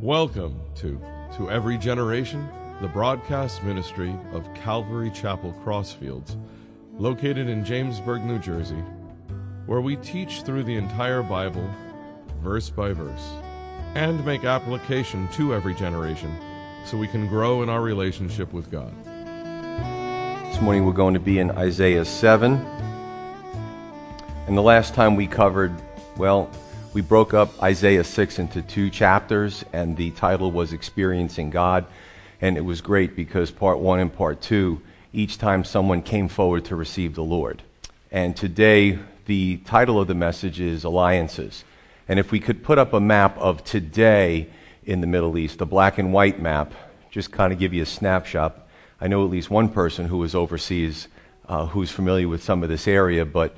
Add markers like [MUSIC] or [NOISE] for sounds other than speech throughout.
Welcome to To Every Generation, the broadcast ministry of Calvary Chapel Crossfields, located in Jamesburg, New Jersey, where we teach through the entire Bible, verse by verse, and make application to every generation so we can grow in our relationship with God. This morning we're going to be in Isaiah 7. And the last time we covered, well, we broke up Isaiah 6 into two chapters, and the title was Experiencing God. And it was great because part one and part two, each time someone came forward to receive the Lord. And today, the title of the message is Alliances. And if we could put up a map of today in the Middle East, a black and white map, just kind of give you a snapshot. I know at least one person who is overseas uh, who's familiar with some of this area, but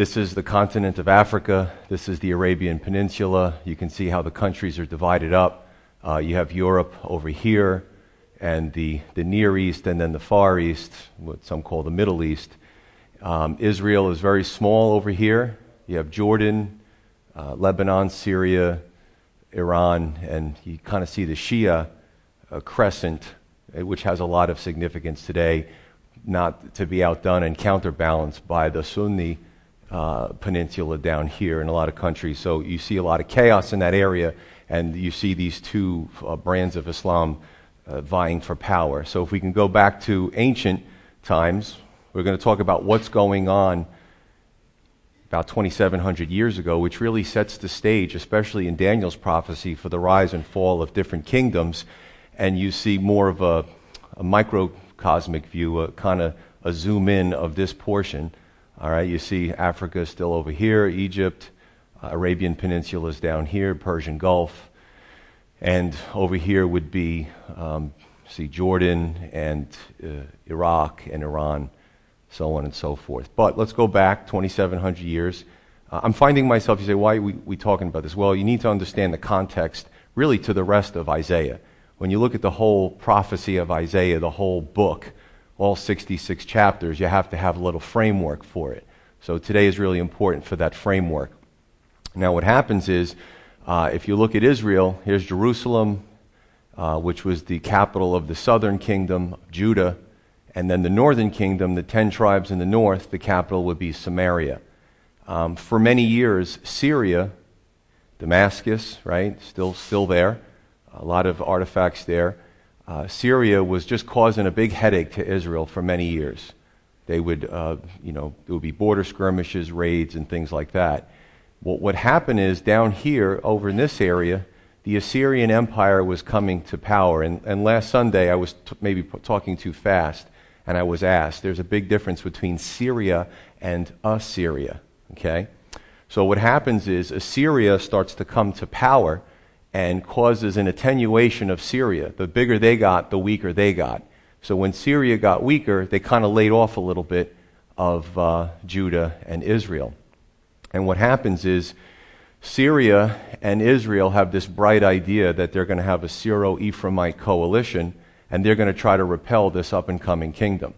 this is the continent of Africa. This is the Arabian Peninsula. You can see how the countries are divided up. Uh, you have Europe over here, and the, the Near East, and then the Far East, what some call the Middle East. Um, Israel is very small over here. You have Jordan, uh, Lebanon, Syria, Iran, and you kind of see the Shia uh, crescent, uh, which has a lot of significance today, not to be outdone and counterbalanced by the Sunni uh, peninsula down here in a lot of countries. So you see a lot of chaos in that area, and you see these two uh, brands of Islam uh, vying for power. So if we can go back to ancient times, we're going to talk about what's going on about 2,700 years ago, which really sets the stage, especially in Daniel's prophecy, for the rise and fall of different kingdoms. And you see more of a, a microcosmic view, a kind of a zoom in of this portion. All right, you see Africa still over here, Egypt, uh, Arabian Peninsula is down here, Persian Gulf, and over here would be, um, see, Jordan and uh, Iraq and Iran, so on and so forth. But let's go back 2,700 years. Uh, I'm finding myself, you say, why are we, we talking about this? Well, you need to understand the context really to the rest of Isaiah. When you look at the whole prophecy of Isaiah, the whole book, all 66 chapters, you have to have a little framework for it. So today is really important for that framework. Now, what happens is, uh, if you look at Israel, here's Jerusalem, uh, which was the capital of the southern kingdom, Judah, and then the northern kingdom, the ten tribes in the north, the capital would be Samaria. Um, for many years, Syria, Damascus, right, still still there, a lot of artifacts there uh, Syria was just causing a big headache to Israel for many years. They would, uh, you know, there would be border skirmishes, raids, and things like that. What what happened is down here, over in this area, the Assyrian Empire was coming to power. And, and last Sunday, I was t- maybe p- talking too fast, and I was asked, there's a big difference between Syria and Assyria, okay? So what happens is Assyria starts to come to power and causes an attenuation of Syria. The bigger they got, the weaker they got. So when Syria got weaker, they kind of laid off a little bit of uh, Judah and Israel. And what happens is Syria and Israel have this bright idea that they're going to have a Syro Ephraimite coalition and they're going to try to repel this up and coming kingdom.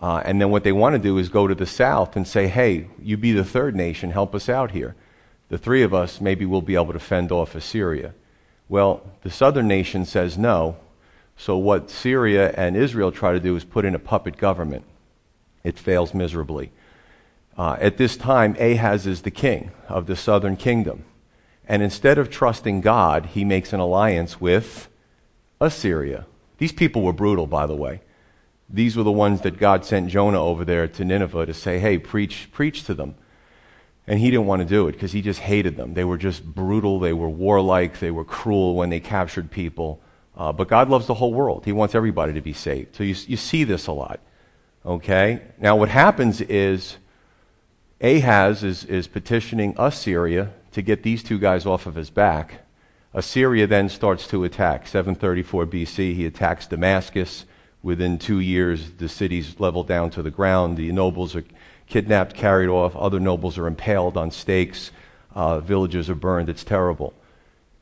Uh, and then what they want to do is go to the south and say, hey, you be the third nation, help us out here the three of us, maybe we'll be able to fend off Assyria. Well, the southern nation says no. So what Syria and Israel try to do is put in a puppet government. It fails miserably. Uh, at this time, Ahaz is the king of the southern kingdom. And instead of trusting God, he makes an alliance with Assyria. These people were brutal, by the way. These were the ones that God sent Jonah over there to Nineveh to say, hey, preach, preach to them. And he didn't want to do it because he just hated them. They were just brutal, they were warlike, they were cruel when they captured people. Uh, but God loves the whole world. He wants everybody to be saved. So you, you see this a lot. Okay? Now, what happens is Ahaz is, is petitioning Assyria to get these two guys off of his back. Assyria then starts to attack. 734 BC, he attacks Damascus. Within two years, the city's leveled down to the ground. The nobles are kidnapped, carried off. Other nobles are impaled on stakes. Uh, villages are burned. It's terrible.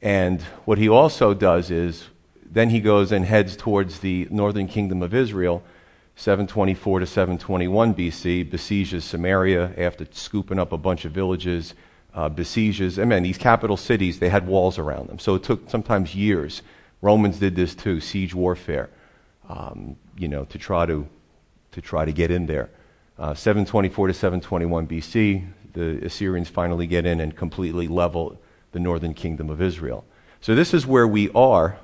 And what he also does is then he goes and heads towards the northern kingdom of Israel, 724 to 721 BC, besieges Samaria after scooping up a bunch of villages, uh, besieges, I mean, these capital cities, they had walls around them. So it took sometimes years. Romans did this too, siege warfare, um, you know, to try to, to try to get in there. Uh, 724 to 721 BC, the Assyrians finally get in and completely level the northern kingdom of Israel. So this is where we are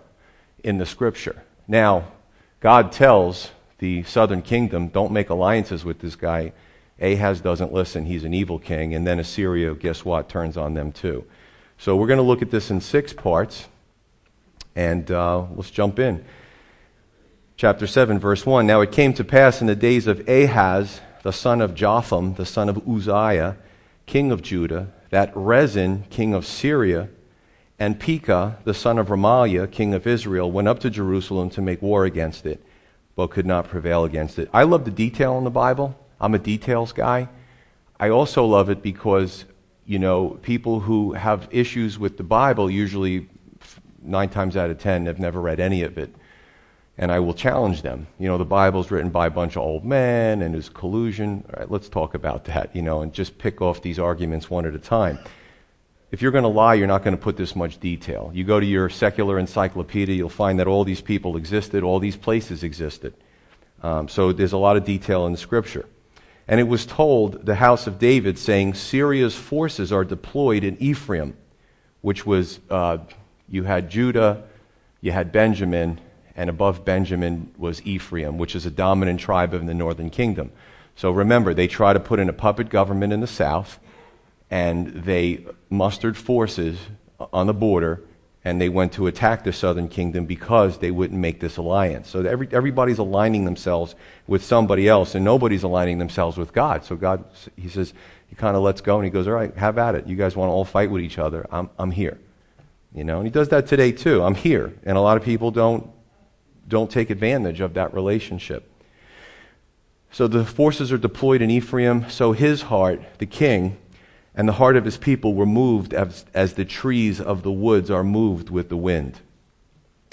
in the scripture. Now, God tells the southern kingdom, don't make alliances with this guy. Ahaz doesn't listen. He's an evil king. And then Assyria, guess what, turns on them too. So we're going to look at this in six parts. And uh, let's jump in. Chapter 7, verse 1. Now it came to pass in the days of Ahaz, the son of Jotham, the son of Uzziah, king of Judah, that Rezin, king of Syria, and Pekah, the son of Remaliah, king of Israel, went up to Jerusalem to make war against it, but could not prevail against it. I love the detail in the Bible. I'm a details guy. I also love it because, you know, people who have issues with the Bible usually, nine times out of ten, have never read any of it. And I will challenge them. You know, the Bible's written by a bunch of old men and there's collusion. All right, let's talk about that, you know, and just pick off these arguments one at a time if you're going to lie, you're not going to put this much detail. You go to your secular encyclopedia, you'll find that all these people existed, all these places existed. Um, so there's a lot of detail in the scripture. And it was told the house of David, saying, Syria's forces are deployed in Ephraim, which was, uh, you had Judah, you had Benjamin, and above Benjamin was Ephraim, which is a dominant tribe in the northern kingdom. So remember, they try to put in a puppet government in the south and they mustered forces on the border and they went to attack the southern kingdom because they wouldn't make this alliance. So every, everybody's aligning themselves with somebody else, and nobody's aligning themselves with God. So God, he says, he kind of lets go, and he goes, "All right, have at it. You guys want to all fight with each other? I'm, I'm here." You know, and he does that today too. I'm here, and a lot of people don't don't take advantage of that relationship. So the forces are deployed in Ephraim. So his heart, the king, and the heart of his people were moved as, as the trees of the woods are moved with the wind.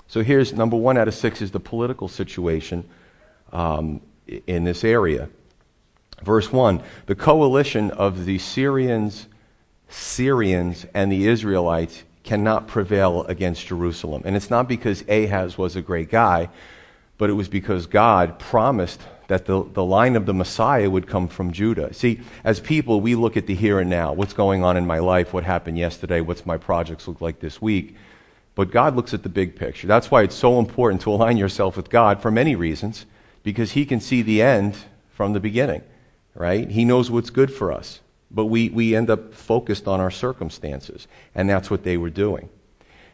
So here's number one out of six is the political situation um, in this area. Verse 1 The coalition of the Syrians, Syrians, and the Israelites cannot prevail against Jerusalem. And it's not because Ahaz was a great guy, but it was because God promised that the, the line of the Messiah would come from Judah. See, as people, we look at the here and now. What's going on in my life? What happened yesterday? What's my projects look like this week? But God looks at the big picture. That's why it's so important to align yourself with God for many reasons, because He can see the end from the beginning, right? He knows what's good for us. But we, we end up focused on our circumstances, and that's what they were doing.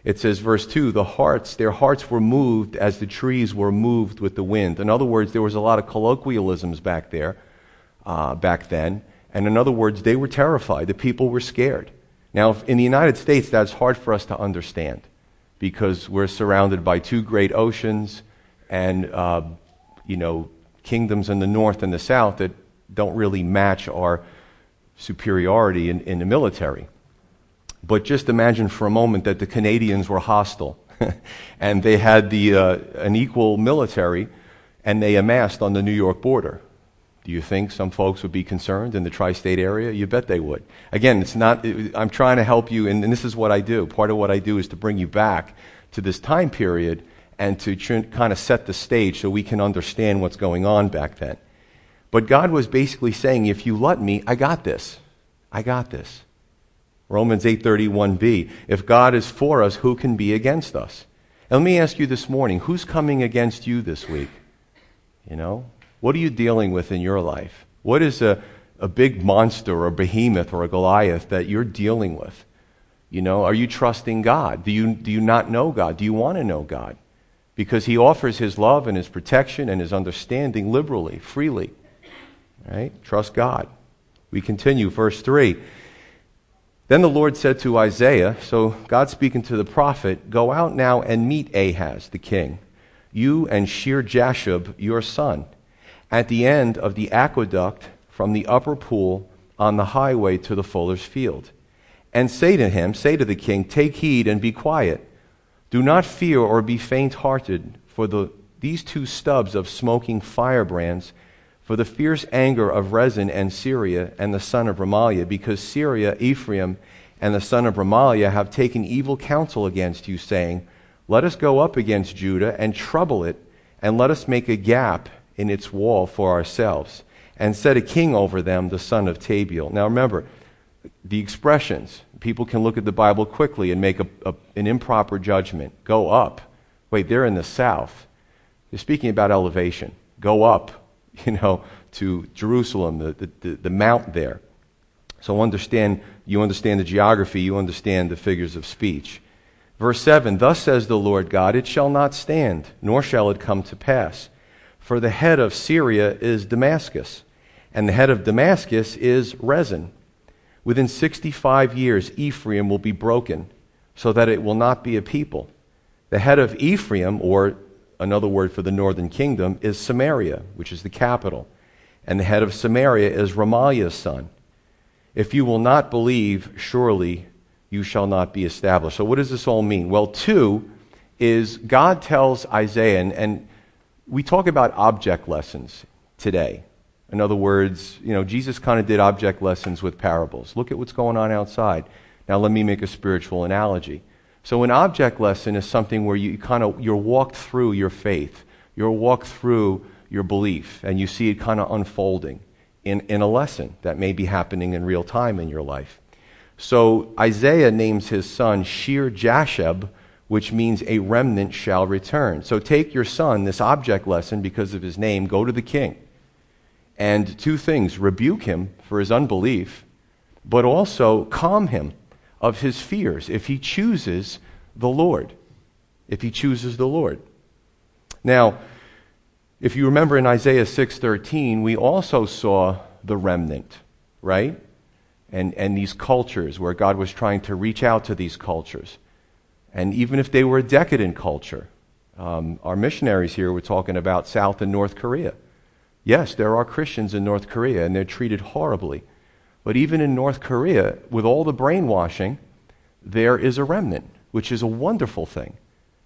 It says, verse 2, the hearts, their hearts were moved as the trees were moved with the wind. In other words, there was a lot of colloquialisms back there, uh, back then. And in other words, they were terrified. The people were scared. Now, in the United States, that's hard for us to understand because we're surrounded by two great oceans and, uh, you know, kingdoms in the north and the south that don't really match our superiority in, in the military. But just imagine for a moment that the Canadians were hostile [LAUGHS] and they had the, uh, an equal military and they amassed on the New York border. Do you think some folks would be concerned in the tri state area? You bet they would. Again, it's not, I'm trying to help you, and, and, this is what I do. Part of what I do is to bring you back to this time period and to tr- kind of set the stage so we can understand what's going on back then. But God was basically saying, if you let me, I got this. I got this. Romans 8:31b. If God is for us, who can be against us? And let me ask you this morning, who's coming against you this week? You know, what are you dealing with in your life? What is a, a big monster or a behemoth or a Goliath that you're dealing with? You know, are you trusting God? Do you, do you not know God? Do you want to know God? Because He offers His love and His protection and His understanding liberally, freely. Right? Trust God. We continue, verse 3. Then the Lord said to Isaiah, so God speaking to the prophet, Go out now and meet Ahaz the king, you and Shear Jashub your son, at the end of the aqueduct from the upper pool on the highway to the fuller's field. And say to him, say to the king, Take heed and be quiet. Do not fear or be faint hearted, for the, these two stubs of smoking firebrands for the fierce anger of Rezin and Syria and the son of Remaliah, because Syria, Ephraim, and the son of Remaliah have taken evil counsel against you, saying, Let us go up against Judah and trouble it, and let us make a gap in its wall for ourselves, and set a king over them, the son of Tabiel. Now remember, the expressions, people can look at the Bible quickly and make a, a, an improper judgment. Go up. Wait, they're in the south. They're speaking about elevation. Go up [LAUGHS] you know, to Jerusalem, the, the, the mount there. So understand, you understand the geography, you understand the figures of speech. Verse 7 Thus says the Lord God, it shall not stand, nor shall it come to pass. For the head of Syria is Damascus, and the head of Damascus is Rezin. Within 65 years, Ephraim will be broken, so that it will not be a people. The head of Ephraim, or another word for the northern kingdom, is Samaria, which is the capital. And the head of Samaria is Remaliah's son. If you will not believe, surely you shall not be established. So, what does this all mean? Well, two is God tells Isaiah, and, and we talk about object lessons today. In other words, you know, Jesus kind of did object lessons with parables. Look at what's going on outside. Now, let me make a spiritual analogy. So an object lesson is something where you kind of you're walked through your faith. You're walked through your belief and you see it kind of unfolding in, in a lesson that may be happening in real time in your life. So Isaiah names his son Shear Jashub, which means a remnant shall return. So take your son, this object lesson, because of his name, go to the king. And two things rebuke him for his unbelief, but also calm him of his fears if he chooses the Lord. If he chooses the Lord. Now, if you remember in Isaiah 6:13, we also saw the remnant, right? And and these cultures where God was trying to reach out to these cultures. And even if they were a decadent culture, um, our missionaries here were talking about South and North Korea. Yes, there are Christians in North Korea, and they're treated horribly. But even in North Korea, with all the brainwashing, there is a remnant, which is a wonderful thing.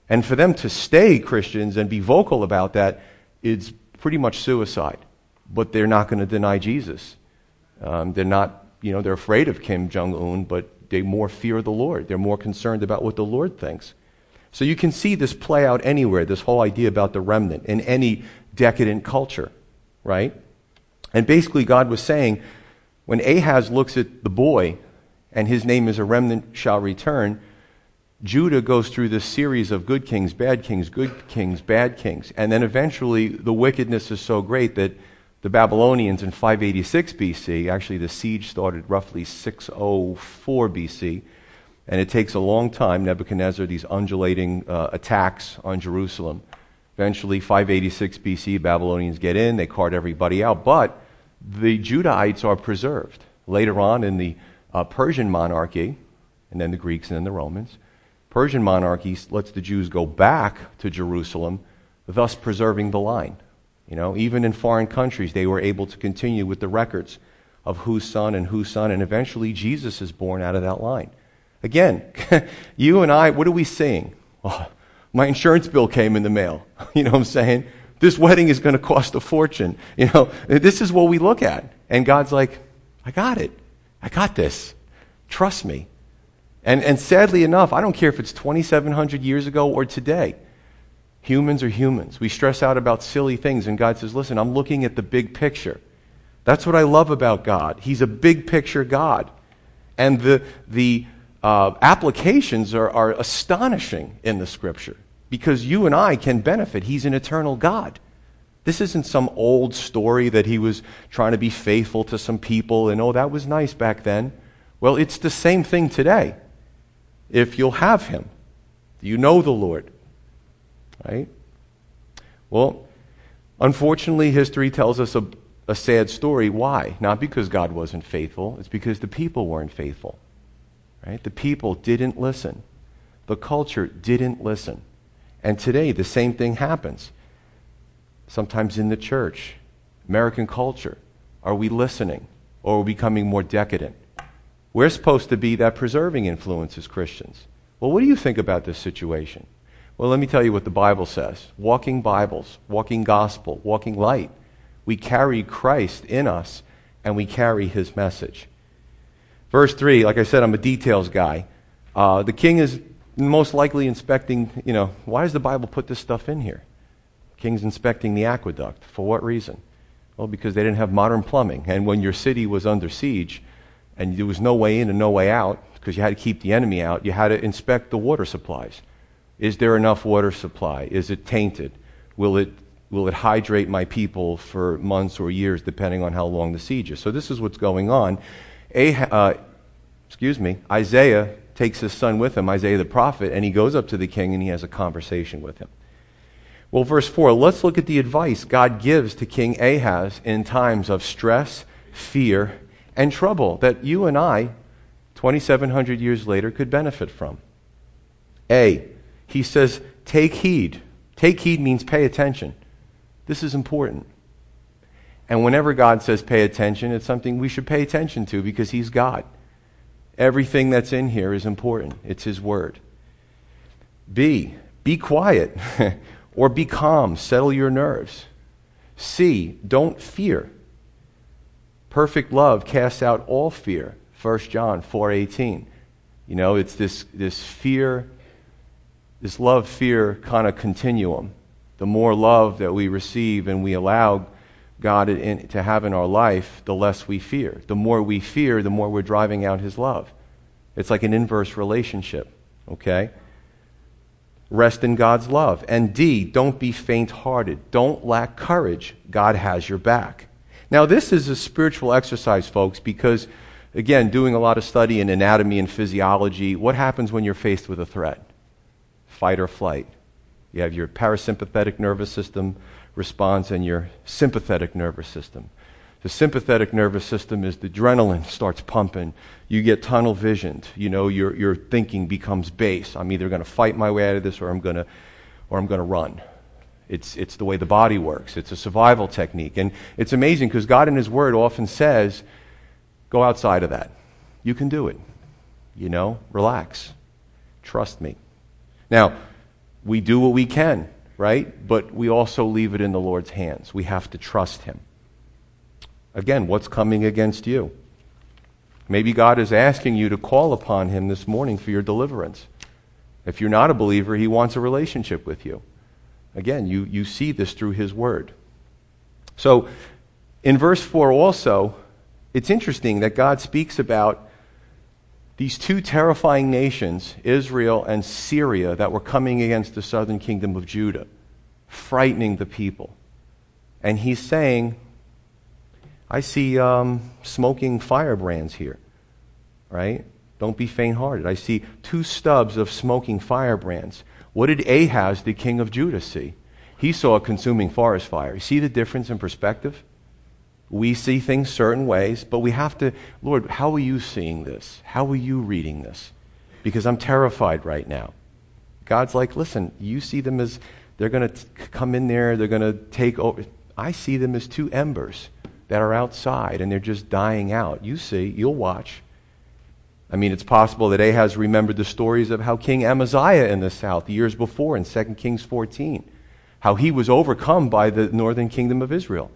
And for them to stay Christians and be vocal about that is pretty much suicide. But they're not going to deny Jesus. Um, they're not, you know, they're afraid of Kim Jong un, but they more fear the Lord. They're more concerned about what the Lord thinks. So you can see this play out anywhere, this whole idea about the remnant in any decadent culture, right? And basically, God was saying, when Ahaz looks at the boy, and his name is a remnant shall return, Judah goes through this series of good kings, bad kings, good kings, bad kings. And then eventually the wickedness is so great that the Babylonians in 586 BC, actually the siege started roughly 604 BC, and it takes a long time, Nebuchadnezzar, these undulating uh, attacks on Jerusalem. Eventually, 586 BC, Babylonians get in, they cart everybody out, but the Judahites are preserved. Later on in the uh, Persian monarchy, and then the Greeks and then the Romans, Persian monarchy lets the Jews go back to Jerusalem, thus preserving the line. You know, even in foreign countries, they were able to continue with the records of whose son and whose son, and eventually Jesus is born out of that line. Again, [LAUGHS] you and I, what are we saying? Oh, my insurance bill came in the mail. [LAUGHS] You know what I'm saying? This wedding is going to cost a fortune. You know, this is what we look at. And God's like, I got it. I got this. Trust me. And, and sadly enough, I don't care if it's 2,700 years ago or today. Humans are humans. We stress out about silly things, and God says, Listen, I'm looking at the big picture. That's what I love about God. He's a big picture God. And the, the uh, applications are, are astonishing in the scripture because you and I can benefit. He's an eternal God. This isn't some old story that he was trying to be faithful to some people and, oh, that was nice back then. Well, it's the same thing today. If you'll have him, you know the Lord. Right? Well, unfortunately, history tells us a, a sad story. Why? Not because God wasn't faithful, it's because the people weren't faithful. Right? The people didn't listen, the culture didn't listen. And today, the same thing happens. Sometimes in the church, American culture. Are we listening? Or are we becoming more decadent? We're supposed to be that preserving influence as Christians. Well, what do you think about this situation? Well, let me tell you what the Bible says walking Bibles, walking gospel, walking light. We carry Christ in us, and we carry his message. Verse 3, like I said, I'm a details guy. Uh, the king is most likely inspecting, you know, why does the Bible put this stuff in here? King's inspecting the aqueduct. For what reason? Well, because they didn't have modern plumbing. And when your city was under siege and there was no way in and no way out, because you had to keep the enemy out, you had to inspect the water supplies. Is there enough water supply? Is it tainted? Will it, will it hydrate my people for months or years, depending on how long the siege is? So this is what's going on. Ah- uh, excuse me, Isaiah takes his son with him, Isaiah the prophet, and he goes up to the king and he has a conversation with him. Well, verse 4, let's look at the advice God gives to King Ahaz in times of stress, fear, and trouble that you and I, 2,700 years later, could benefit from. A, he says, take heed. Take heed means pay attention. This is important. And whenever God says pay attention, it's something we should pay attention to because He's God. Everything that's in here is important, it's His Word. B, be quiet [LAUGHS] or be calm, settle your nerves. C, don't fear. Perfect love casts out all fear. 1 John 4:18. You know, it's this this fear this love fear kind of continuum. The more love that we receive and we allow God in, to have in our life, the less we fear. The more we fear, the more we're driving out His love. It's like an inverse relationship, okay? Rest in God's love. And D, don't be faint hearted. Don't lack courage. God has your back. Now, this is a spiritual exercise, folks, because, again, doing a lot of study in anatomy and physiology, what happens when you're faced with a threat? Fight or flight. You have your parasympathetic nervous system response and your sympathetic nervous system. The sympathetic nervous system is the adrenaline starts pumping. You get tunnel visioned. You know, your, your thinking becomes base. I'm either going to fight my way out of this or I'm going to, or I'm going to run. It's, it's the way the body works. It's a survival technique. And it's amazing because God in His Word often says, go outside of that. You can do it. You know, relax. Trust me. Now, we do what we can right? But we also leave it in the Lord's hands. We have to trust Him. Again, what's coming against you? Maybe God is asking you to call upon Him this morning for your deliverance. If you're not a believer, He wants a relationship with you. Again, you, you see this through His Word. So, in verse 4 also, it's interesting that God speaks about these two terrifying nations, Israel and Syria, that were coming against the southern kingdom of Judah, frightening the people. And he's saying, I see um, smoking firebrands here, right? Don't be faint hearted. I see two stubs of smoking firebrands. What did Ahaz, the king of Judah, see? He saw a consuming forest fire. See the difference in perspective? We see things certain ways, but we have to, Lord, how are you seeing this? How are you reading this? Because I'm terrified right now. God's like, listen, you see them as they're going to come in there, they're going to take over. I see them as two embers that are outside and they're just dying out. You see, you'll watch. I mean, it's possible that Ahaz remembered the stories of how King Amaziah in the south years before in 2 Kings 14, how he was overcome by the northern kingdom of Israel.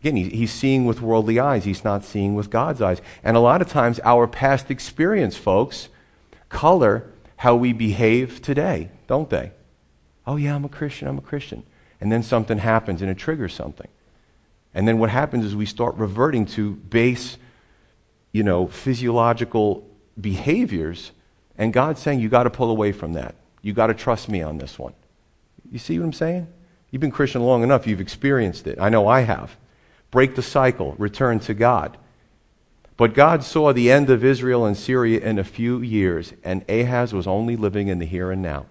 Again, he's seeing with worldly eyes. He's not seeing with God's eyes. And a lot of times, our past experience, folks, color how we behave today, don't they? Oh, yeah, I'm a Christian, I'm a Christian. And then something happens and it triggers something. And then what happens is we start reverting to base, you know, physiological behaviors. And God's saying, you got to pull away from that. You got to trust me on this one. You see what I'm saying? You've been Christian long enough, you've experienced it. I know I have break the cycle, return to God. But God saw the end of Israel and Syria in a few years, and Ahaz was only living in the here and now.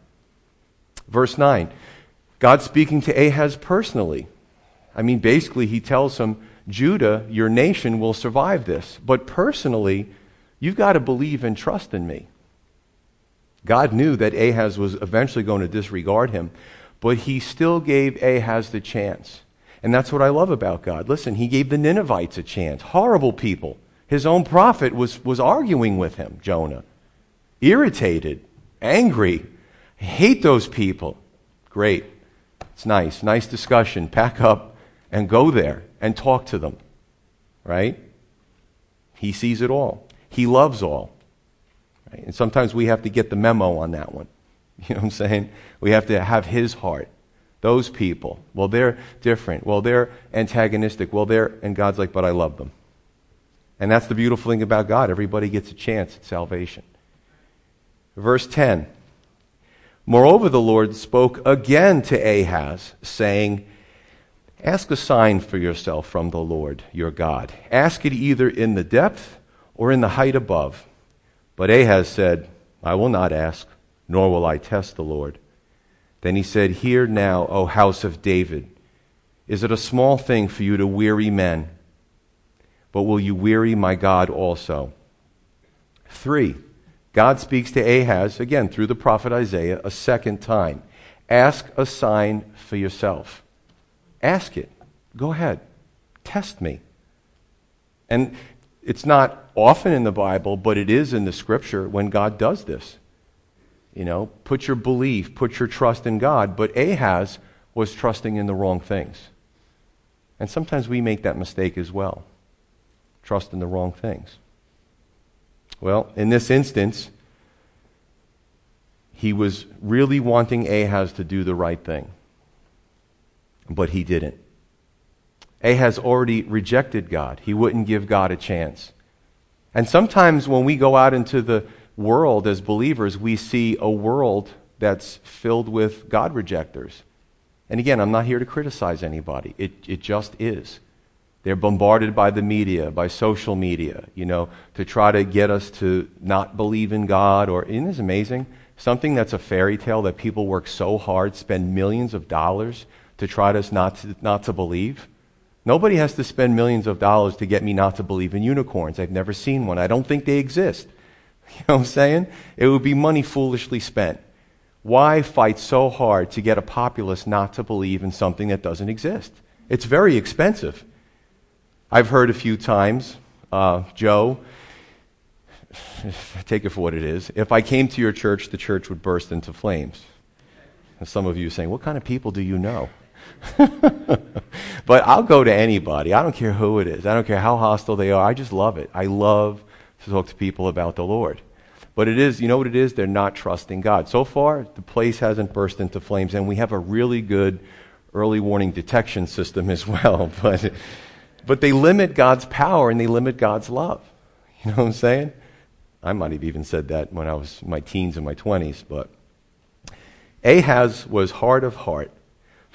Verse 9 God speaking to Ahaz personally. I mean, basically, he tells him, Judah, your nation, will survive this. But personally, you've got to believe and trust in me. God knew that Ahaz was eventually going to disregard him, but he still gave Ahaz the chance. And that's what I love about God. Listen, he gave the Ninevites a chance. Horrible people. His own prophet was, was arguing with him, Jonah. Irritated, angry. I hate those people. Great. It's nice. Nice discussion. Pack up. and go there and talk to them, right? He sees it all. He loves all. Right? And sometimes we have to get the memo on that one. [LAUGHS] You know what I'm saying? We have to have his heart. Those people, well, they're different. Well, they're antagonistic. Well, they're, and God's like, but I love them. And that's the beautiful thing about God. Everybody gets a chance at salvation. Verse 10 Moreover, the Lord spoke again to Ahaz, saying, Ask a sign for yourself from the Lord your God. Ask it either in the depth or in the height above. But Ahaz said, I will not ask, nor will I test the Lord. Then he said, Hear now, O house of David. Is it a small thing for you to weary men? But will you weary my God also? Three, God speaks to Ahaz, again through the prophet Isaiah, a second time. Ask a sign for yourself. Ask it. Go ahead. Test me. And it's not often in the Bible, but it is in the scripture when God does this. You know, put your belief, put your trust in God. But Ahaz was trusting in the wrong things. And sometimes we make that mistake as well. Trust in the wrong things. Well, in this instance, he was really wanting Ahaz to do the right thing, but he didn't. Ahaz already rejected God. He wouldn't give God a chance. And sometimes when we go out into the world as believers, we see a world that's filled with God rejectors. And again, I'm not here to criticize anybody, it, it just is. They're bombarded by the media, by social media, you know, to try to get us to not believe in God. Or, isn't this amazing? Something that's a fairy tale that people work so hard, spend millions of dollars to try to not to, not to believe. Nobody has to spend millions of dollars to get me not to believe in unicorns. I've never seen one. I don't think they exist. [LAUGHS] You know what I'm saying? It would be money foolishly spent. Why fight so hard to get a populace not to believe in something that doesn't exist? It's very expensive. I've heard a few times, uh, Joe, [SIGHS] take it for what it is. If I came to your church, the church would burst into flames. And some of you saying, What kind of people do you know? [LAUGHS] but I'll go to anybody. I don't care who it is. I don't care how hostile they are. I just love it. I love to talk to people about the Lord. But it is, you know what it is? They're not trusting God. So far, the place hasn't burst into flames, and we have a really good early warning detection system as well. [LAUGHS] But, but they limit God's power and they limit God's love. You know what I'm saying? I might have even said that when I was my teens and my 20s, but Ahaz was hard of heart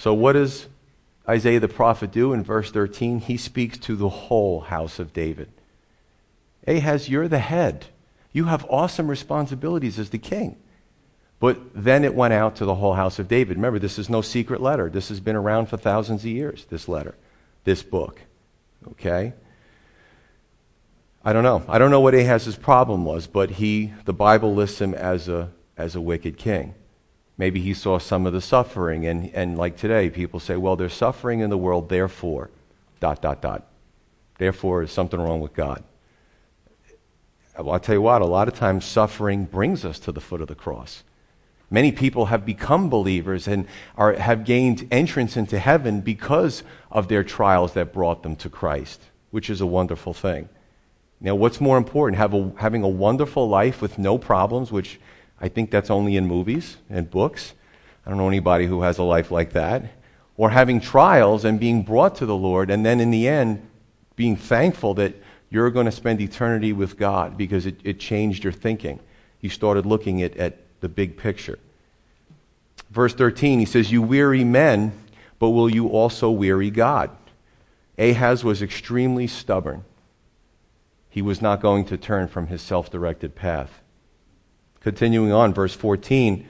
so, what does Isaiah the prophet do in verse 13? He speaks to the whole house of David. Ahaz, you're the head. You have awesome responsibilities as the king. But then it went out to the whole house of David. Remember, this is no secret letter. This has been around for thousands of years, this letter, this book. Okay? I don't know. I don't know what Ahaz's problem was, but he, the Bible lists him as a, as a wicked king. Maybe he saw some of the suffering, and, and like today, people say, well, there's suffering in the world, therefore, dot, dot, dot. Therefore, there's something wrong with God. Well, I'll tell you what, a lot of times suffering brings us to the foot of the cross. Many people have become believers and are, have gained entrance into heaven because of their trials that brought them to Christ, which is a wonderful thing. Now, what's more important, a, having a wonderful life with no problems, which I think that's only in movies and books. I don't know anybody who has a life like that. Or having trials and being brought to the Lord, and then in the end, being thankful that you're going to spend eternity with God because it, it changed your thinking. You started looking at, at the big picture. Verse 13, he says, You weary men, but will you also weary God? Ahaz was extremely stubborn. He was not going to turn from his self directed path. Continuing on, verse 14.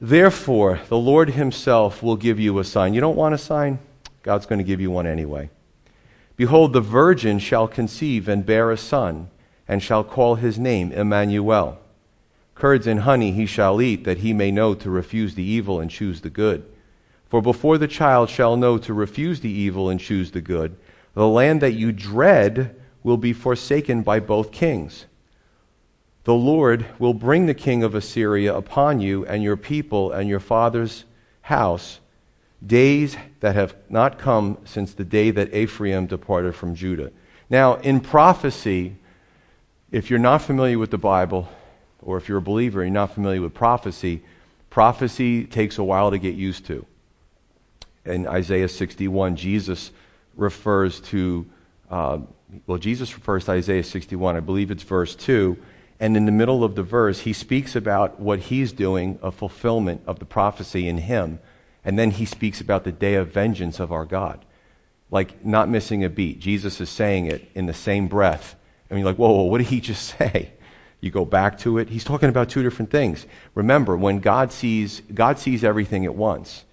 Therefore, the Lord Himself will give you a sign. You don't want a sign? God's going to give you one anyway. Behold, the virgin shall conceive and bear a son, and shall call his name Emmanuel. Curds and honey he shall eat, that he may know to refuse the evil and choose the good. For before the child shall know to refuse the evil and choose the good, the land that you dread will be forsaken by both kings the Lord will bring the king of Assyria upon you and your people and your father's house days that have not come since the day that Ephraim departed from Judah. Now, in prophecy, if you're not familiar with the Bible, or if you're a believer and you're not familiar with prophecy, prophecy takes a while to get used to. In Isaiah 61, Jesus refers to, uh, well, Jesus refers to Isaiah 61, I believe it's verse 2, and in the middle of the verse, he speaks about what he's doing, a fulfillment of the prophecy in him, and then he speaks about the day of vengeance of our God. Like, not missing a beat. Jesus is saying it in the same breath. And you're like, whoa, whoa, what did he just [LAUGHS] say? You go back to it. He's talking about two different things. Remember, when God sees, God sees everything at once.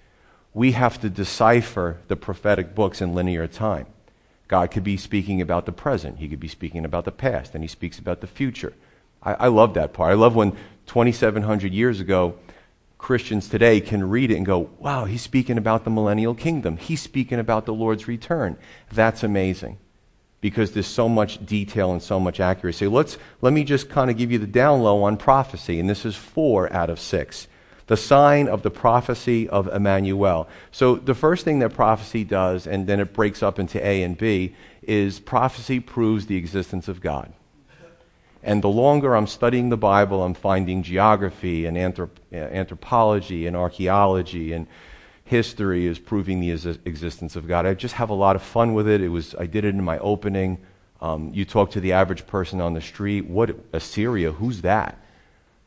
We have to decipher the prophetic books in linear time. God could be speaking about the present. He could be speaking about the past. And he speaks about the future. I, I love that part. I love when 2,700 years ago, Christians today can read it and go, wow, he's speaking about the millennial kingdom. He's speaking about the Lord's return. That's amazing because there's so much detail and so much accuracy. Let's, let me just kind of give you the down low on prophecy, and this is four out of six. The sign of the prophecy of Emmanuel. So, the first thing that prophecy does, and then it breaks up into A and B, is prophecy proves the existence of God. And the longer I'm studying the Bible, I'm finding geography and anthrop- anthropology and archaeology and history is proving the existence of God. I just have a lot of fun with it. It was I did it in my opening. Um, you talk to the average person on the street, what Assyria? Who's that?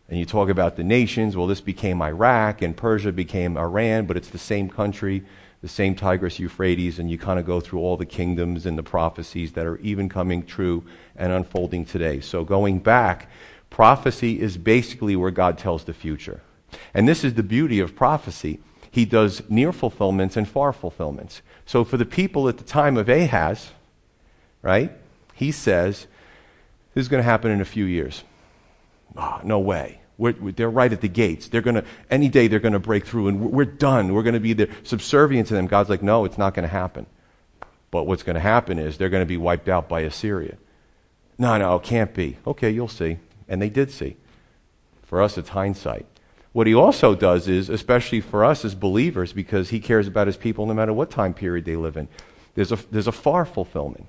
And you talk about the nations. Well, this became Iraq, and Persia became Iran, but it's the same country, the same Tigris, Euphrates, and you kind of go through all the kingdoms and the prophecies that are even coming true and unfolding today. So going back, prophecy is basically where God tells the future. And this is the beauty of prophecy he does near fulfillments and far fulfillments. So for the people at the time of Ahaz, right, he says, this is going to happen in a few years. Oh, no way. We're, they're right at the gates. They're going to, any day they're going to break through and we're done. We're going to be there subservient to them. God's like, no, it's not going to happen. But what's going to happen is they're going to be wiped out by Assyria. No, no, it can't be. Okay, you'll see. And they did see. For us, it's hindsight. What he also does is, especially for us as believers, because he cares about his people no matter what time period they live in, there's a, there's a far fulfillment,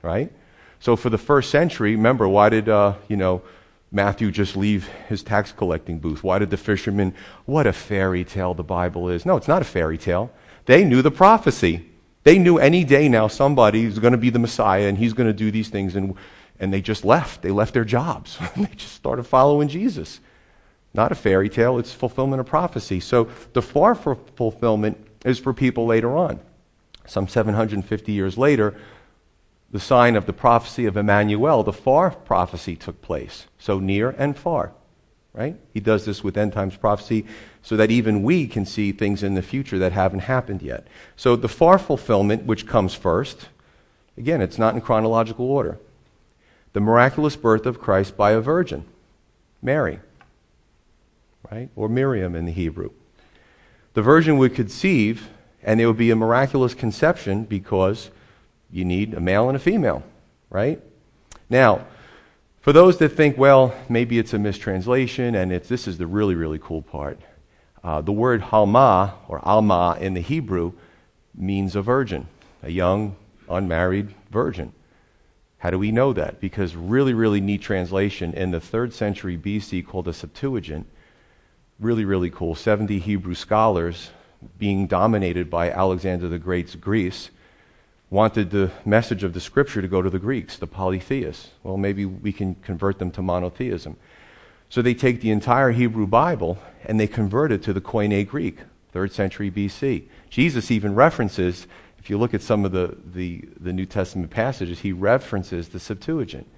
right? So for the first century, remember, why did, uh, you know, Matthew just leave his tax collecting booth? Why did the fishermen, what a fairy tale the Bible is? No, it's not a fairy tale. They knew the prophecy. They knew any day now somebody is going to be the Messiah and he's going to do these things. And, and they just left. They left their jobs. [LAUGHS] they just started following Jesus. Not a fairy tale, it's fulfillment of prophecy. So the far fulfillment is for people later on. Some 750 years later, the sign of the prophecy of Emmanuel, the far prophecy took place. So near and far, right? He does this with end times prophecy so that even we can see things in the future that haven't happened yet. So the far fulfillment, which comes first, again, it's not in chronological order. The miraculous birth of Christ by a virgin, Mary right? Or Miriam in the Hebrew. The virgin would conceive, and there would be a miraculous conception because you need a male and a female, right? Now, for those that think, well, maybe it's a mistranslation, and it's, this is the really, really cool part. Uh, the word halma, or alma in the Hebrew, means a virgin, a young, unmarried virgin. How do we know that? Because really, really neat translation in the third century BC called the Septuagint really, really cool. 70 Hebrew scholars, being dominated by Alexander the Great's Greece, wanted the message of the scripture to go to the Greeks, the polytheists. Well, maybe we can convert them to monotheism. So they take the entire Hebrew Bible and they convert it to the Koine Greek, 3rd century BC. Jesus even references, if you look at some of the, the, the New Testament passages, he references the Septuagint.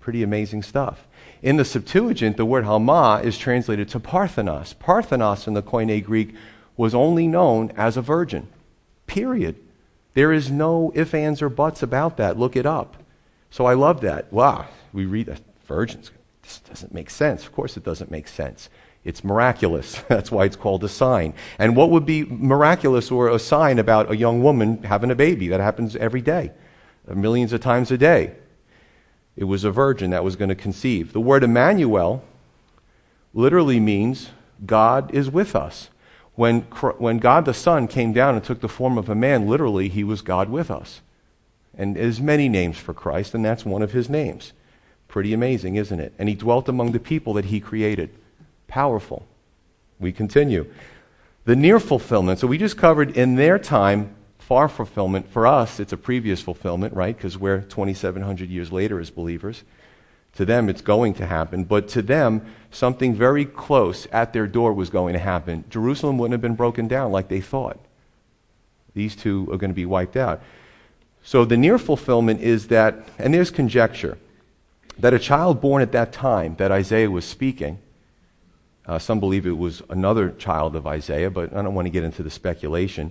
Pretty amazing stuff. In the Septuagint, the word Halma is translated to Parthenos. Parthenos in the Koine Greek was only known as a virgin. Period. There is no if, ands, or buts about that. Look it up. So I love that. Wow, we read that. Virgins. This doesn't make sense. Of course, it doesn't make sense. It's miraculous. [LAUGHS] That's why it's called a sign. And what would be miraculous or a sign about a young woman having a baby? That happens every day, millions of times a day. It was a virgin that was going to conceive. The word Emmanuel literally means God is with us. When, when God the Son came down and took the form of a man, literally, he was God with us. And there's many names for Christ, and that's one of his names. Pretty amazing, isn't it? And he dwelt among the people that he created. Powerful. We continue. The near fulfillment. So we just covered in their time, far fulfillment. For us, it's a previous fulfillment, right? Because we're 2,700 years later as believers. To them, it's going to happen. But to them, something very close at their door was going to happen. Jerusalem wouldn't have been broken down like they thought. These two are going to be wiped out. So the near fulfillment is that, and there's conjecture, that a child born at that time that Isaiah was speaking, uh, some believe it was another child of Isaiah, but I don't want to get into the speculation,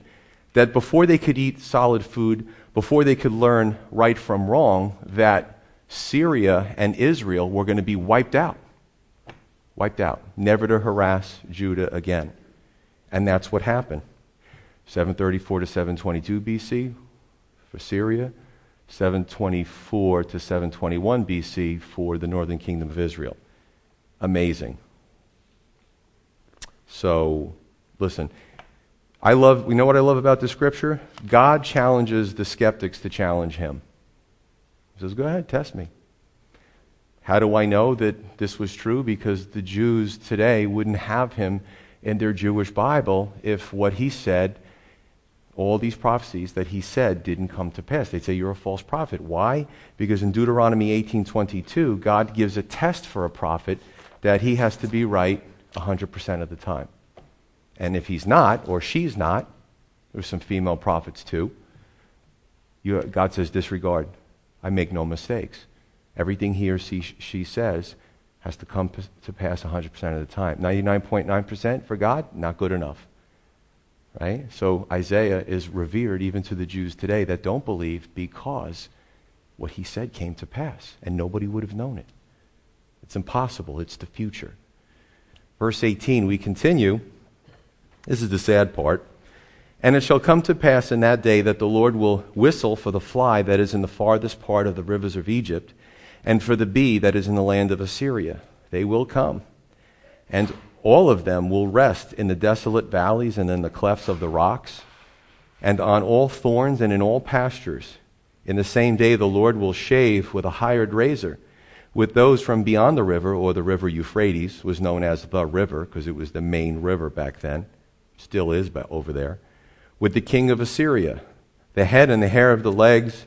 that before they could eat solid food, before they could learn right from wrong, that Syria and Israel were going to be wiped out. Wiped out. Never to harass Judah again. And that's what happened. 734 to 722 BC for Syria, 724 to 721 BC for the northern kingdom of Israel. Amazing. So, listen. I love, you know what I love about the scripture? God challenges the skeptics to challenge him. He says, Go ahead, test me. How do I know that this was true? Because the Jews today wouldn't have him in their Jewish Bible if what he said, all these prophecies that he said didn't come to pass. They'd say you're a false prophet. Why? Because in Deuteronomy 18:22, God gives a test for a prophet that he has to be right 100% of the time. And if he's not or she's not, there's some female prophets too. You, God says disregard. I make no mistakes. Everything he or she, says has to come to pass 100% of the time. 99.9% for God, not good enough. Right? So Isaiah is revered even to the Jews today that don't believe because what he said came to pass and nobody would have known it. It's impossible. It's the future. Verse 18, we continue. This is the sad part. And it shall come to pass in that day that the Lord will whistle for the fly that is in the farthest part of the rivers of Egypt, and for the bee that is in the land of Assyria. They will come. And all of them will rest in the desolate valleys and in the clefts of the rocks, and on all thorns and in all pastures. In the same day the Lord will shave with a hired razor with those from beyond the river, or the river Euphrates was known as the river because it was the main river back then, still is over there with the king of Assyria, the head and the hair of the legs,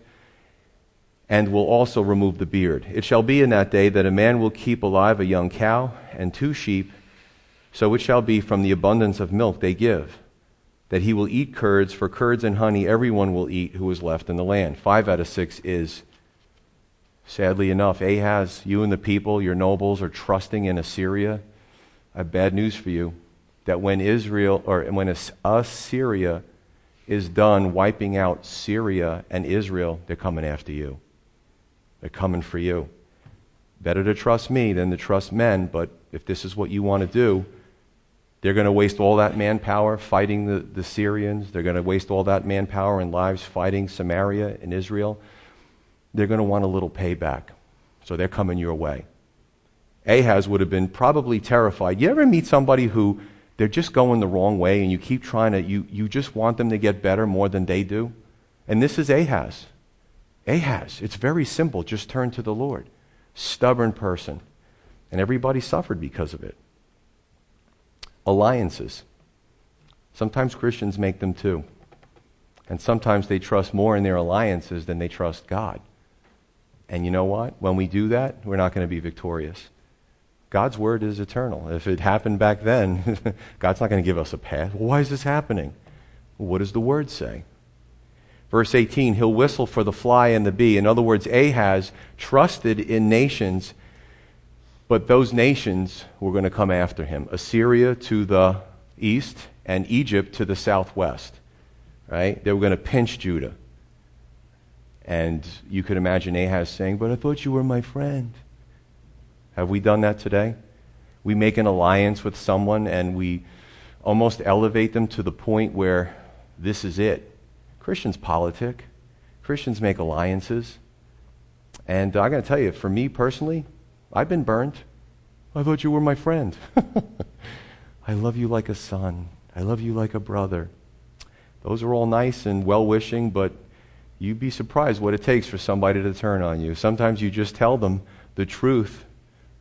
and will also remove the beard. It shall be in that day that a man will keep alive a young cow and two sheep, so it shall be from the abundance of milk they give, that he will eat curds, for curds and honey everyone will eat who is left in the land. Five out of six is, sadly enough, Ahaz, you and the people, your nobles, are trusting in Assyria. I have bad news for you that when Israel, or when Assyria is done wiping out Syria and Israel, they're coming after you. They're coming for you. Better to trust me than to trust men, but if this is what you want to do, they're going to waste all that manpower fighting the, the Syrians. They're going to waste all that manpower and lives fighting Samaria and Israel. They're going to want a little payback. So they're coming your way. Ahaz would have been probably terrified. You ever meet somebody who they're just going the wrong way and you keep trying to, you, you just want them to get better more than they do. And this is Ahaz. Ahaz. It's very simple. Just turn to the Lord. Stubborn person. And everybody suffered because of it. Alliances. Sometimes Christians make them too. And sometimes they trust more in their alliances than they trust God. And you know what? When we do that, we're not going to be victorious. God's word is eternal. If it happened back then, [LAUGHS] God's not going to give us a pass. Well, why is this happening? what does the word say? Verse 18, he'll whistle for the fly and the bee. In other words, Ahaz trusted in nations, but those nations were going to come after him. Assyria to the east and Egypt to the southwest. Right? They were going to pinch Judah. And you could imagine Ahaz saying, But I thought you were my friend. Have we done that today? We make an alliance with someone and we almost elevate them to the point where this is it. Christians politic. Christians make alliances. And I got to tell you, for me personally, I've been burned. I thought you were my friend. [LAUGHS] I love you like a son. I love you like a brother. Those are all nice and well wishing, but you'd be surprised what it takes for somebody to turn on you. Sometimes you just tell them the truth,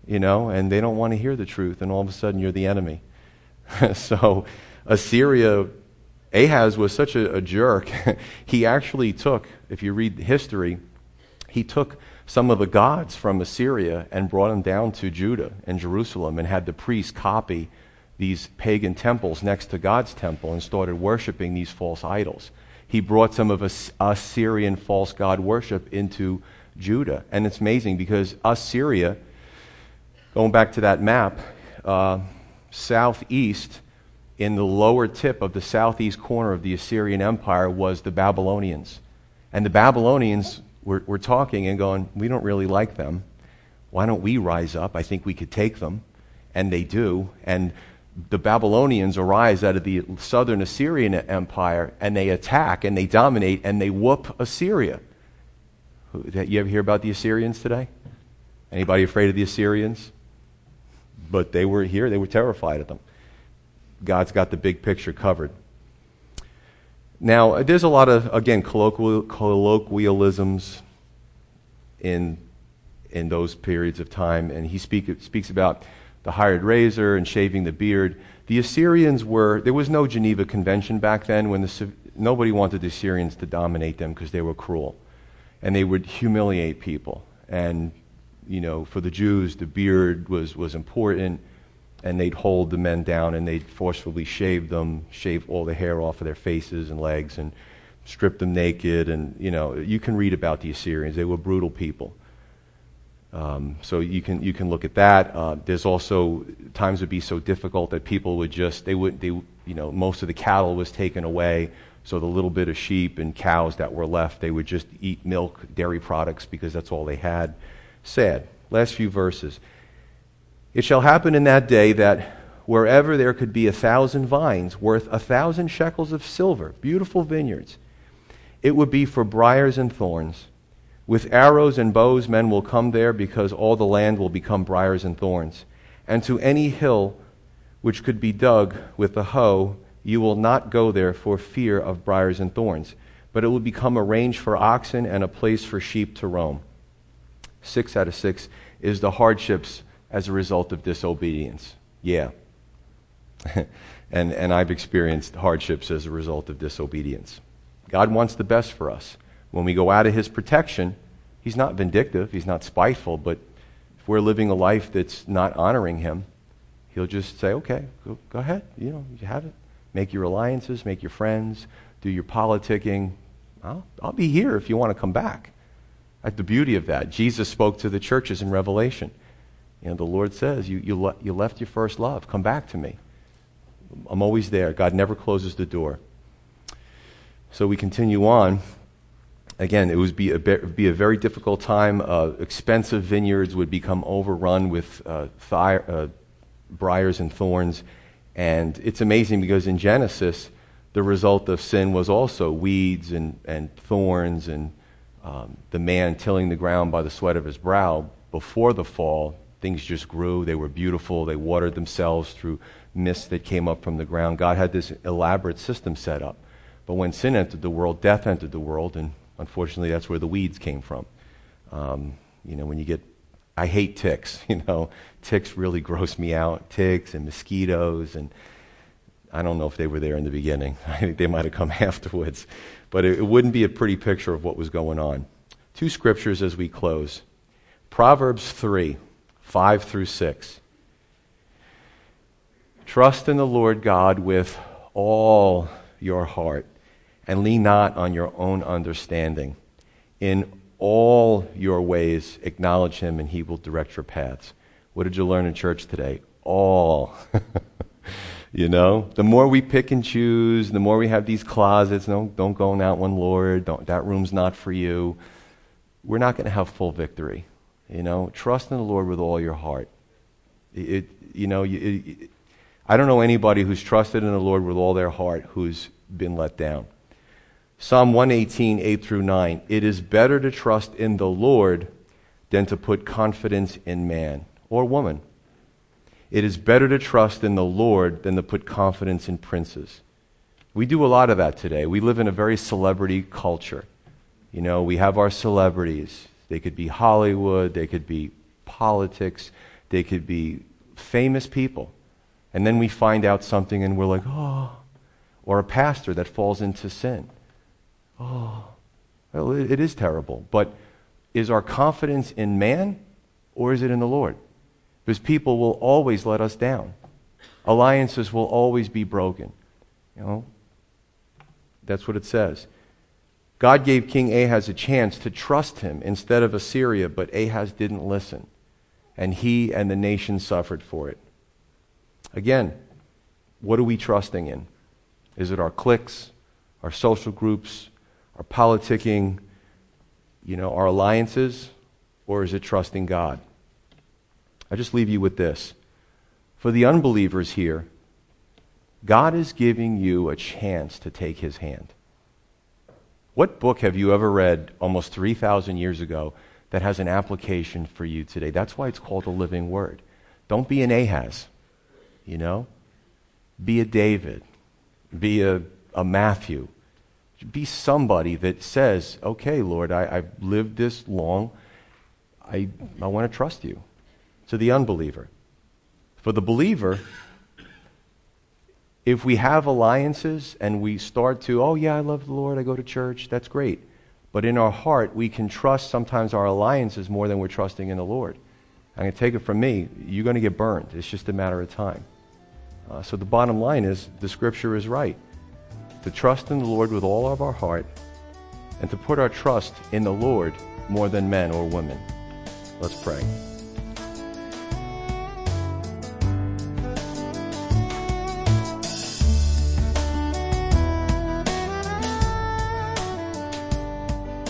you know, and they don't want to hear the truth, and all of a sudden you're the enemy. [LAUGHS] so Assyria, Ahaz was such a, a jerk. [LAUGHS] he actually took, if you read history, he took some of the gods from Assyria and brought them down to Judah and Jerusalem and had the priests copy these pagan temples next to God's temple and started worshiping these false idols. He brought some of Assyrian false god worship into Judah. And it's amazing because Assyria, going back to that map, uh, southeast, in the lower tip of the southeast corner of the Assyrian Empire, was the Babylonians. And the Babylonians were, were talking and going, We don't really like them. Why don't we rise up? I think we could take them. And they do. And the Babylonians arise out of the southern Assyrian Empire and they attack and they dominate and they whoop Assyria. You ever hear about the Assyrians today? Anybody afraid of the Assyrians? But they were here, they were terrified of them. God's got the big picture covered. Now, there's a lot of, again, colloquial, colloquialisms in, in those periods of time, and he speak, speaks about the hired razor and shaving the beard. The Assyrians were, there was no Geneva Convention back then when the, nobody wanted the Assyrians to dominate them because they were cruel. And they would humiliate people. And, you know, for the Jews, the beard was, was important and they'd hold the men down and they'd forcefully shave them, shave all the hair off of their faces and legs, and strip them naked. And you know, you can read about the Assyrians; they were brutal people. Um, so you can you can look at that. Uh, there's also times would be so difficult that people would just they would they you know most of the cattle was taken away. So the little bit of sheep and cows that were left, they would just eat milk, dairy products because that's all they had. Sad. Last few verses. It shall happen in that day that wherever there could be a thousand vines worth a thousand shekels of silver, beautiful vineyards, it would be for briers and thorns. With arrows and bows, men will come there because all the land will become briers and thorns. And to any hill which could be dug with the hoe, you will not go there for fear of briers and thorns, but it will become a range for oxen and a place for sheep to roam. Six out of six is the hardships as a result of disobedience. Yeah. [LAUGHS] and, and I've experienced hardships as a result of disobedience. God wants the best for us. When we go out of His protection, He's not vindictive, He's not spiteful, but if we're living a life that's not honoring Him, He'll just say, okay, go, go ahead. You know, you have it. Make your alliances, make your friends, do your politicking. I'll, I'll be here if you want to come back. That's the beauty of that. Jesus spoke to the churches in Revelation. Know, the Lord says, you, you, le- you left your first love. Come back to me. I'm always there. God never closes the door. So we continue on. Again, it would be a, be a very difficult time. Uh, expensive vineyards would become overrun with uh, uh, briars and thorns. And it's amazing because in Genesis, the result of sin was also weeds and, and thorns and um, the man tilling the ground by the sweat of his brow before the fall Things just grew. They were beautiful. They watered themselves through mist that came up from the ground. God had this elaborate system set up. But when sin entered the world, death entered the world, and unfortunately, that's where the weeds came from. Um, you know, when you get, I hate ticks. [LAUGHS] You know, ticks really gross me out. Ticks and mosquitoes, and I don't know if they were there in the beginning. [LAUGHS] I think they might have come [LAUGHS] afterwards. But it, it wouldn't be a pretty picture of what was going on. Two scriptures as we close Proverbs 3. 5 through 6. Trust in the Lord God with all your heart and lean not on your own understanding. In all your ways, acknowledge him and he will direct your paths. What did you learn in church today? All. [LAUGHS] you know, the more we pick and choose, the more we have these closets. No, don't go in that one, Lord. Don't, that room's not for you. We're not going to have full victory. You know, trust in the Lord with all your heart. It, you know, it, it, I don't know anybody who's trusted in the Lord with all their heart who's been let down. Psalm 118, 8 through 9. It is better to trust in the Lord than to put confidence in man or woman. It is better to trust in the Lord than to put confidence in princes. We do a lot of that today. We live in a very celebrity culture. You know, we have our celebrities. They could be Hollywood, they could be politics, they could be famous people. And then we find out something and we're like, oh, or a pastor that falls into sin. Oh, well, it, is terrible. But is our confidence in man or is it in the Lord? Because people will always let us down. Alliances will always be broken. You know, that's what it says. God gave King Ahaz a chance to trust him instead of Assyria, but Ahaz didn't listen. And he and the nation suffered for it. Again, what are we trusting in? Is it our cliques, our social groups, our politicking, you know, our alliances, or is it trusting God? I just leave you with this. For the unbelievers here, God is giving you a chance to take his hand. What book have you ever read almost 3,000 years ago that has an application for you today? That's why it's called a living word. Don't be an Ahaz, you know? Be a David. Be a, a Matthew. Be somebody that says, okay, Lord, I, have lived this long. I, I want to trust you. To the unbeliever. For the believer, if we have alliances and we start to, oh, yeah, I love the Lord, I go to church, that's great. But in our heart, we can trust sometimes our alliances more than we're trusting in the Lord. I'm going to take it from me, you're going to get burned. It's just a matter of time. Uh, so the bottom line is the scripture is right. To trust in the Lord with all of our heart and to put our trust in the Lord more than men or women. Let's pray.